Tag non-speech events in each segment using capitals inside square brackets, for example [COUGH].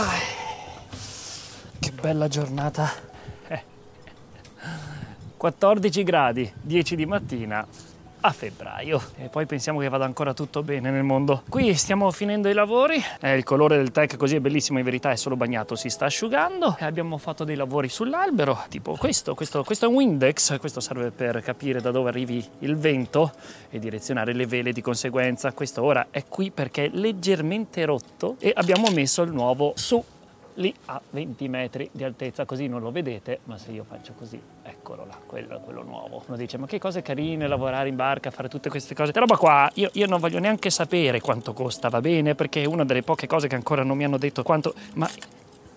Ah, che bella giornata. 14 gradi, 10 di mattina a febbraio e poi pensiamo che vada ancora tutto bene nel mondo. Qui stiamo finendo i lavori, eh, il colore del tech così è bellissimo, in verità è solo bagnato, si sta asciugando e abbiamo fatto dei lavori sull'albero, tipo questo, questo, questo è un Windex, questo serve per capire da dove arrivi il vento e direzionare le vele di conseguenza. Questo ora è qui perché è leggermente rotto e abbiamo messo il nuovo su lì a 20 metri di altezza, così non lo vedete, ma se io faccio così, eccolo là, quello quello nuovo. Uno dice, ma che cose carine lavorare in barca, fare tutte queste cose. Questa roba qua, io, io non voglio neanche sapere quanto costa, va bene? Perché è una delle poche cose che ancora non mi hanno detto quanto... Ma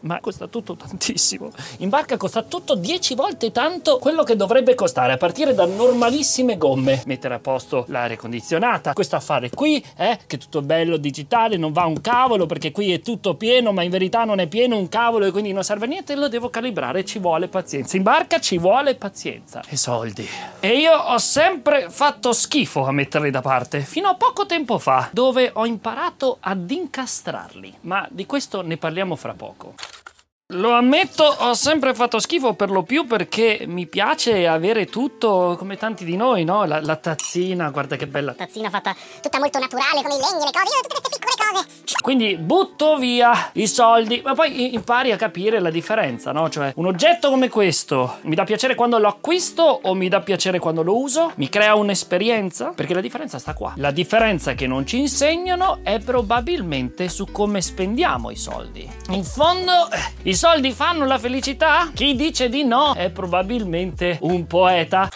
ma costa tutto tantissimo. In barca costa tutto 10 volte tanto quello che dovrebbe costare, a partire da normalissime gomme. Mettere a posto l'aria condizionata, questo affare qui, eh, che è tutto bello digitale, non va un cavolo perché qui è tutto pieno, ma in verità non è pieno un cavolo e quindi non serve a niente, lo devo calibrare, ci vuole pazienza. In barca ci vuole pazienza e soldi. E io ho sempre fatto schifo a metterli da parte, fino a poco tempo fa, dove ho imparato ad incastrarli. Ma di questo ne parliamo fra poco. Lo ammetto, ho sempre fatto schifo per lo più perché mi piace avere tutto come tanti di noi, no? La, la tazzina, guarda che bella. Tazzina fatta tutta molto naturale, con i legni, le cose, tutte queste piccole cose. Quindi butto via i soldi, ma poi impari a capire la differenza, no? Cioè, un oggetto come questo mi dà piacere quando lo acquisto o mi dà piacere quando lo uso? Mi crea un'esperienza? Perché la differenza sta qua. La differenza che non ci insegnano è probabilmente su come spendiamo i soldi. In fondo, eh, i soldi fanno la felicità? Chi dice di no è probabilmente un poeta.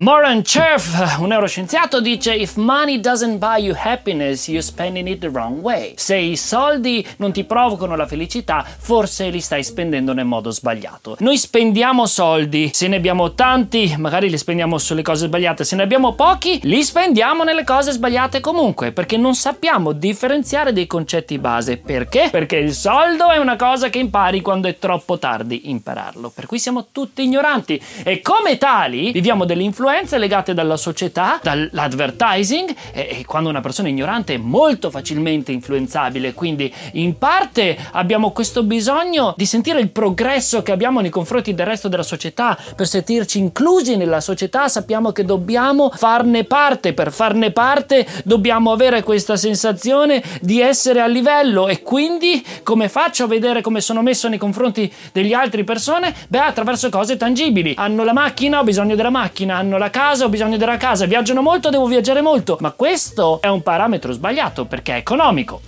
Moran Cherf, un neuroscienziato, dice If money doesn't buy you happiness, you're spending it the wrong way. Se i soldi non ti provocano la felicità, forse li stai spendendo nel modo sbagliato. Noi spendiamo soldi, se ne abbiamo tanti, magari li spendiamo sulle cose sbagliate, se ne abbiamo pochi, li spendiamo nelle cose sbagliate comunque, perché non sappiamo differenziare dei concetti base. Perché? Perché il soldo è una cosa che impari quando è troppo tardi impararlo. Per cui siamo tutti ignoranti e come tali viviamo delle influenze legate dalla società, dall'advertising e, e quando una persona è ignorante è molto facilmente influenzabile, quindi in parte abbiamo questo bisogno di sentire il progresso che abbiamo nei confronti del resto della società, per sentirci inclusi nella società sappiamo che dobbiamo farne parte, per farne parte dobbiamo avere questa sensazione di essere a livello. E quindi come faccio a vedere come sono messo nei confronti degli altri persone? Beh, attraverso cose tangibili. Hanno la macchina, ho bisogno della macchina, hanno la casa, ho bisogno della casa, viaggiano molto, devo viaggiare molto. Ma questo è un parametro sbagliato perché è economico.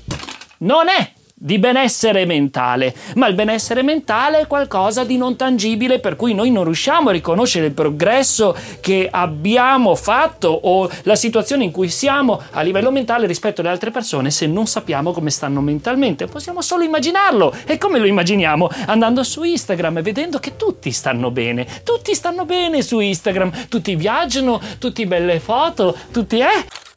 Non è di benessere mentale, ma il benessere mentale è qualcosa di non tangibile per cui noi non riusciamo a riconoscere il progresso che abbiamo fatto o la situazione in cui siamo a livello mentale rispetto alle altre persone se non sappiamo come stanno mentalmente. Possiamo solo immaginarlo. E come lo immaginiamo? Andando su Instagram e vedendo che tutti stanno bene. Tutti stanno bene su Instagram, tutti viaggiano, tutti belle foto, tutti eh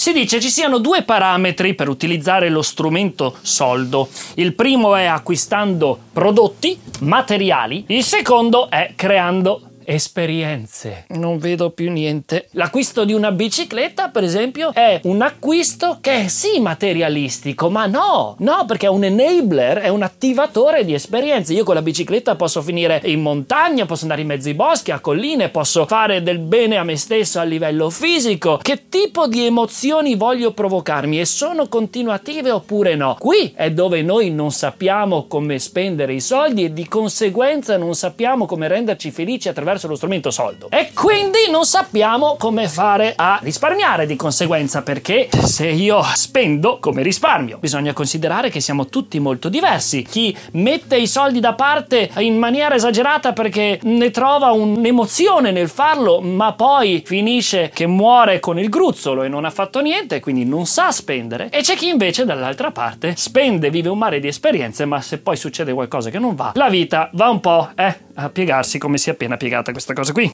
si dice ci siano due parametri per utilizzare lo strumento soldo. Il primo è acquistando prodotti, materiali, il secondo è creando esperienze. Non vedo più niente. L'acquisto di una bicicletta, per esempio, è un acquisto che è sì materialistico, ma no, no, perché è un enabler, è un attivatore di esperienze. Io con la bicicletta posso finire in montagna, posso andare in mezzo ai boschi, a colline, posso fare del bene a me stesso a livello fisico. Che tipo di emozioni voglio provocarmi e sono continuative oppure no? Qui è dove noi non sappiamo come spendere i soldi e di conseguenza non sappiamo come renderci felici attraverso attraverso lo strumento soldo. E quindi non sappiamo come fare a risparmiare di conseguenza, perché se io spendo come risparmio, bisogna considerare che siamo tutti molto diversi. Chi mette i soldi da parte in maniera esagerata perché ne trova un'emozione nel farlo, ma poi finisce che muore con il gruzzolo e non ha fatto niente, quindi non sa spendere. E c'è chi invece dall'altra parte spende, vive un mare di esperienze, ma se poi succede qualcosa che non va, la vita va un po' eh, a piegarsi come si è appena piegata questa cosa qui.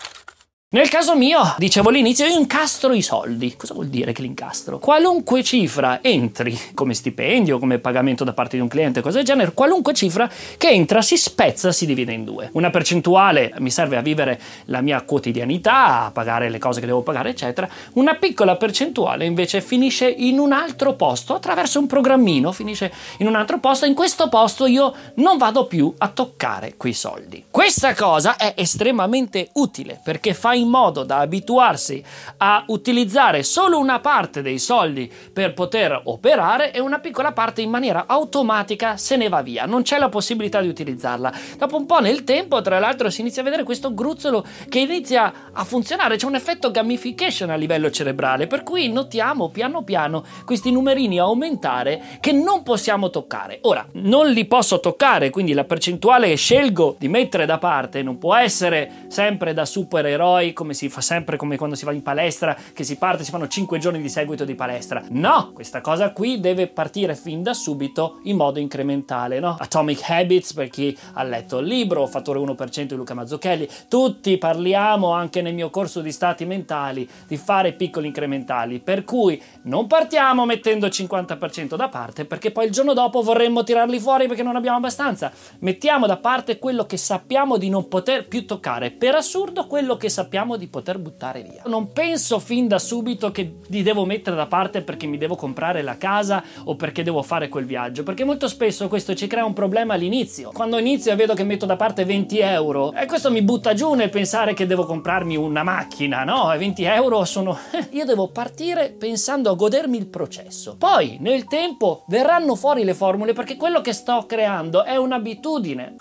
Nel caso mio, dicevo all'inizio, io incastro i soldi. Cosa vuol dire che li incastro? Qualunque cifra entri come stipendio, come pagamento da parte di un cliente, cose del genere, qualunque cifra che entra si spezza, si divide in due. Una percentuale mi serve a vivere la mia quotidianità, a pagare le cose che devo pagare, eccetera. Una piccola percentuale invece finisce in un altro posto attraverso un programmino, finisce in un altro posto. In questo posto io non vado più a toccare quei soldi. Questa cosa è estremamente utile perché fa in modo da abituarsi a utilizzare solo una parte dei soldi per poter operare e una piccola parte in maniera automatica se ne va via. Non c'è la possibilità di utilizzarla. Dopo un po' nel tempo, tra l'altro, si inizia a vedere questo gruzzolo che inizia a funzionare. C'è un effetto gamification a livello cerebrale, per cui notiamo piano piano questi numerini aumentare che non possiamo toccare. Ora, non li posso toccare, quindi la percentuale che scelgo di mettere da parte non può essere sempre da supereroi come si fa sempre come quando si va in palestra, che si parte, si fanno 5 giorni di seguito di palestra. No, questa cosa qui deve partire fin da subito in modo incrementale, no? Atomic Habits per chi ha letto il libro, Fattore 1% di Luca Mazzucchelli, tutti parliamo anche nel mio corso di stati mentali di fare piccoli incrementali, per cui non partiamo mettendo il 50% da parte perché poi il giorno dopo vorremmo tirarli fuori perché non abbiamo abbastanza. Mettiamo da parte quello che sappiamo di non poter più toccare, per assurdo quello che sappiamo di poter buttare via. Non penso fin da subito che li devo mettere da parte perché mi devo comprare la casa o perché devo fare quel viaggio, perché molto spesso questo ci crea un problema all'inizio. Quando inizio e vedo che metto da parte 20 euro, e questo mi butta giù nel pensare che devo comprarmi una macchina, no? E 20 euro sono... [LAUGHS] Io devo partire pensando a godermi il processo. Poi, nel tempo, verranno fuori le formule perché quello che sto creando è un'abitudine.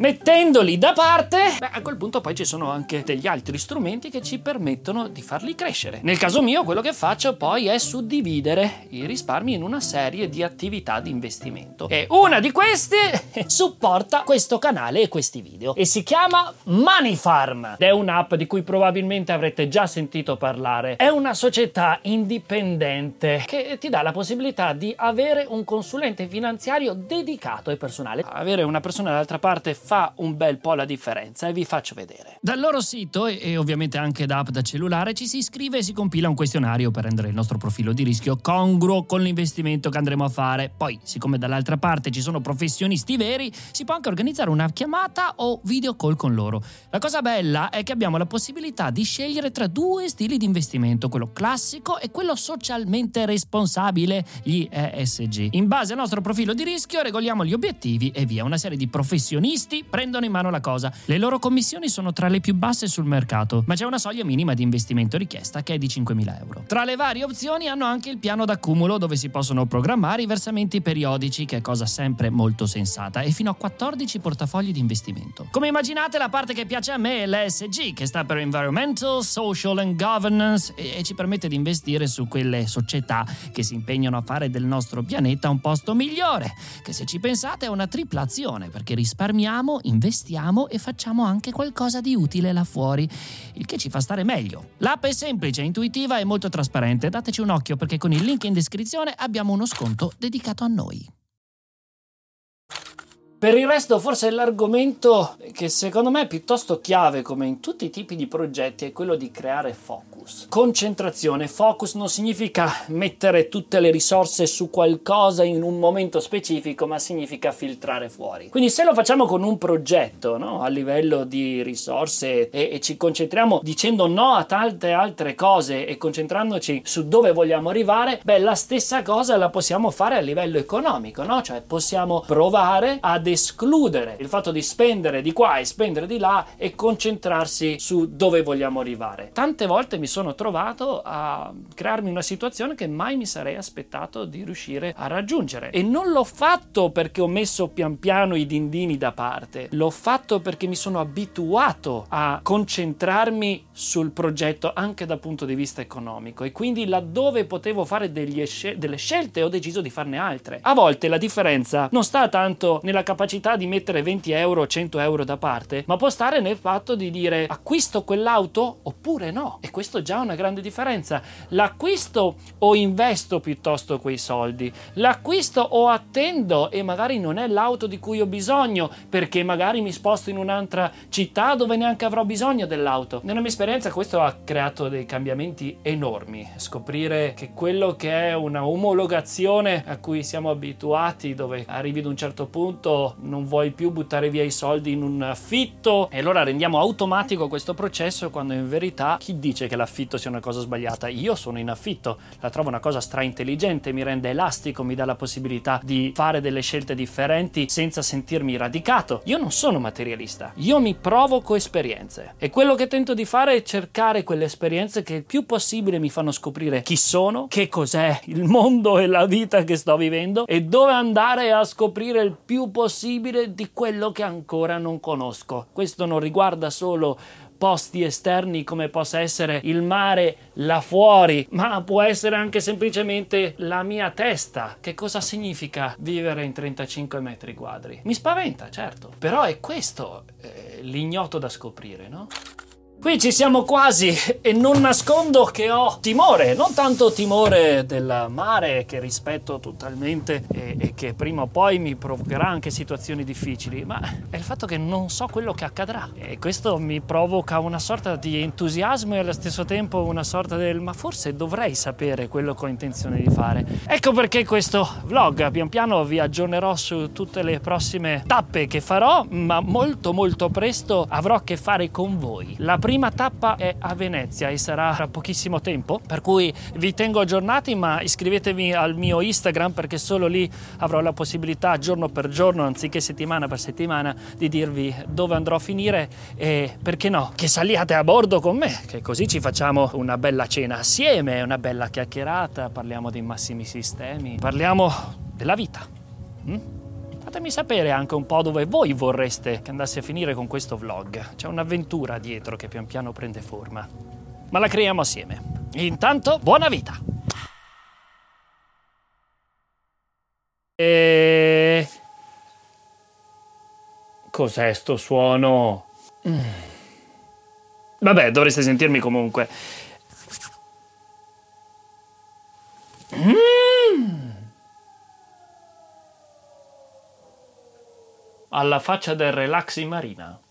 Mettendoli da parte, beh, a quel punto poi ci sono anche degli altri strumenti che ci permettono di farli crescere. Nel caso mio, quello che faccio poi è suddividere i risparmi in una serie di attività di investimento. E una di queste [LAUGHS] supporta questo canale e questi video e si chiama Money Farm. È un'app di cui probabilmente avrete già sentito parlare. È una società indipendente che ti dà la possibilità di avere un consulente finanziario dedicato e personale. Avere una persona dall'altra parte fa un bel po' la differenza e vi faccio vedere. Dal loro sito e, e ovviamente anche da app da cellulare ci si iscrive e si compila un questionario per rendere il nostro profilo di rischio congruo con l'investimento che andremo a fare. Poi, siccome dall'altra parte ci sono professionisti veri, si può anche organizzare una chiamata o video call con loro. La cosa bella è che abbiamo la possibilità di scegliere tra due stili di investimento, quello classico e quello socialmente responsabile, gli ESG. In base al nostro profilo di rischio regoliamo gli obiettivi e via una serie di professionisti professionisti prendono in mano la cosa. Le loro commissioni sono tra le più basse sul mercato, ma c'è una soglia minima di investimento richiesta che è di 5.000 euro. Tra le varie opzioni hanno anche il piano d'accumulo dove si possono programmare i versamenti periodici, che è cosa sempre molto sensata, e fino a 14 portafogli di investimento. Come immaginate, la parte che piace a me è l'ESG, che sta per Environmental, Social and Governance, e, ci permette di investire su quelle società che si impegnano a fare del nostro pianeta un posto migliore, che se ci pensate è una tripla azione, perché risparmiamo risparmiamo, investiamo e facciamo anche qualcosa di utile là fuori, il che ci fa stare meglio. L'app è semplice, intuitiva e molto trasparente. Dateci un occhio perché con il link in descrizione abbiamo uno sconto dedicato a noi. Per il resto, forse l'argomento che secondo me è piuttosto chiave, come in tutti i tipi di progetti, è quello di creare focus. Concentrazione. Focus non significa mettere tutte le risorse su qualcosa in un momento specifico, ma significa filtrare fuori. Quindi, se lo facciamo con un progetto no? a livello di risorse e, e ci concentriamo dicendo no a tante altre cose e concentrandoci su dove vogliamo arrivare, beh, la stessa cosa la possiamo fare a livello economico, no? Cioè, possiamo provare ad escludere il fatto di spendere di qua e spendere di là e concentrarsi su dove vogliamo arrivare. Tante volte mi sono trovato a crearmi una situazione che mai mi sarei aspettato di riuscire a raggiungere e non l'ho fatto perché ho messo pian piano i dindini da parte, l'ho fatto perché mi sono abituato a concentrarmi sul progetto anche dal punto di vista economico e quindi laddove potevo fare degli, delle scelte ho deciso di farne altre. A volte la differenza non sta tanto nella capacità di mettere 20 euro o 100 euro da parte, ma può stare nel fatto di dire acquisto quell'auto oppure no. E questo già una grande differenza. L'acquisto o investo piuttosto quei soldi? L'acquisto o attendo e magari non è l'auto di cui ho bisogno perché magari mi sposto in un'altra città dove neanche avrò bisogno dell'auto. Nella mia esperienza questo ha creato dei cambiamenti enormi. Scoprire che quello che è una omologazione a cui siamo abituati, dove arrivi ad un certo punto non vuoi più buttare via i soldi in un affitto e allora rendiamo automatico questo processo quando in verità chi dice che l'affitto sia una cosa sbagliata? Io sono in affitto, la trovo una cosa stra intelligente, mi rende elastico, mi dà la possibilità di fare delle scelte differenti senza sentirmi radicato. Io non sono materialista, io mi provoco esperienze e quello che tento di fare è cercare quelle esperienze che il più possibile mi fanno scoprire chi sono, che cos'è il mondo e la vita che sto vivendo e dove andare a scoprire il più possibile di quello che ancora non conosco. Questo non riguarda solo posti esterni come possa essere il mare là fuori, ma può essere anche semplicemente la mia testa. Che cosa significa vivere in 35 metri quadri? Mi spaventa, certo, però è questo eh, l'ignoto da scoprire, no? Qui ci siamo quasi e non nascondo che ho timore, non tanto timore del mare che rispetto totalmente e, e, che prima o poi mi provocherà anche situazioni difficili, ma è il fatto che non so quello che accadrà e questo mi provoca una sorta di entusiasmo e allo stesso tempo una sorta del ma forse dovrei sapere quello che ho intenzione di fare. Ecco perché questo vlog pian piano vi aggiornerò su tutte le prossime tappe che farò, ma molto molto presto avrò a che fare con voi. La prima tappa è a Venezia e sarà tra pochissimo tempo, per cui vi tengo aggiornati, ma iscrivetevi al mio Instagram perché solo lì avrò la possibilità giorno per giorno, anziché settimana per settimana, di dirvi dove andrò a finire e perché no, che saliate a bordo con me, che così ci facciamo una bella cena assieme, una bella chiacchierata, parliamo dei massimi sistemi, parliamo della vita. Mm? Fatemi sapere anche un po' dove voi vorreste che andasse a finire con questo vlog. C'è un'avventura dietro che pian piano prende forma. Ma la creiamo assieme. Intanto, buona vita! E... Cos'è sto suono? Mm. Vabbè, dovreste sentirmi comunque. Alla faccia del relax in marina.